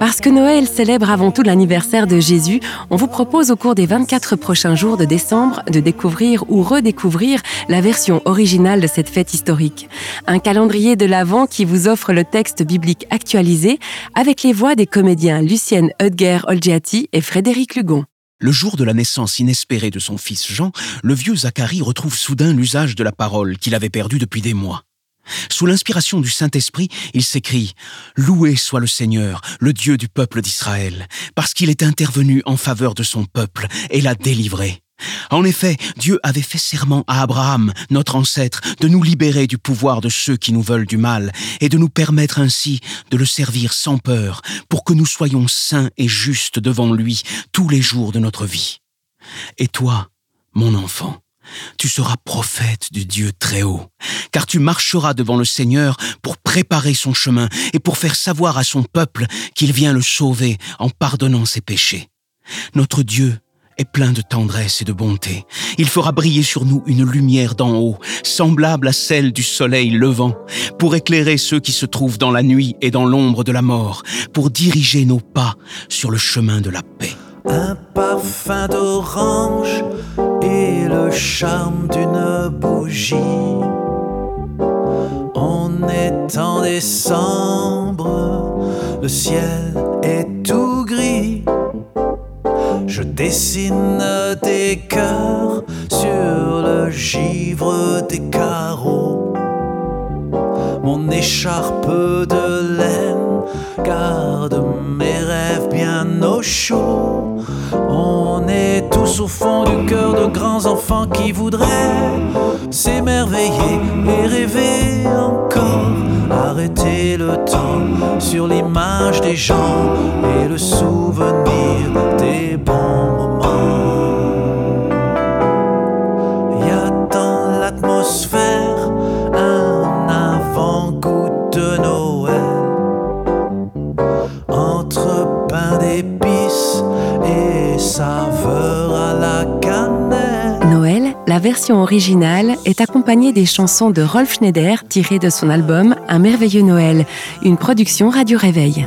Puisque Noël célèbre avant tout l'anniversaire de Jésus, on vous propose au cours des 24 prochains jours de décembre de découvrir ou redécouvrir la version originale de cette fête historique. Un calendrier de l'Avent qui vous offre le texte biblique actualisé avec les voix des comédiens Lucienne Hudger Olgiati et Frédéric Lugon. Le jour de la naissance inespérée de son fils Jean, le vieux Zacharie retrouve soudain l'usage de la parole qu'il avait perdu depuis des mois. Sous l'inspiration du Saint-Esprit, il s'écrie ⁇ Loué soit le Seigneur, le Dieu du peuple d'Israël, parce qu'il est intervenu en faveur de son peuple et l'a délivré. En effet, Dieu avait fait serment à Abraham, notre ancêtre, de nous libérer du pouvoir de ceux qui nous veulent du mal, et de nous permettre ainsi de le servir sans peur, pour que nous soyons saints et justes devant lui tous les jours de notre vie. Et toi, mon enfant, tu seras prophète du Dieu très haut, car tu marcheras devant le Seigneur pour préparer son chemin et pour faire savoir à son peuple qu'il vient le sauver en pardonnant ses péchés. Notre Dieu est plein de tendresse et de bonté. Il fera briller sur nous une lumière d'en haut, semblable à celle du soleil levant, pour éclairer ceux qui se trouvent dans la nuit et dans l'ombre de la mort, pour diriger nos pas sur le chemin de la paix. Un parfum d'orange et le charme d'une bougie. On est en décembre, le ciel est tout gris. Je dessine des cœurs sur le givre des carreaux. Mon écharpe de laine garde mes rêves bien au chaud. Au fond du cœur de grands enfants qui voudraient s'émerveiller et rêver encore. Arrêter le temps sur l'image des gens et le souvenir des bons moments. Il y a dans l'atmosphère un avant-goût de Noël entre pain d'épices Noël, la version originale, est accompagnée des chansons de Rolf Schneider tirées de son album Un merveilleux Noël, une production Radio Réveil.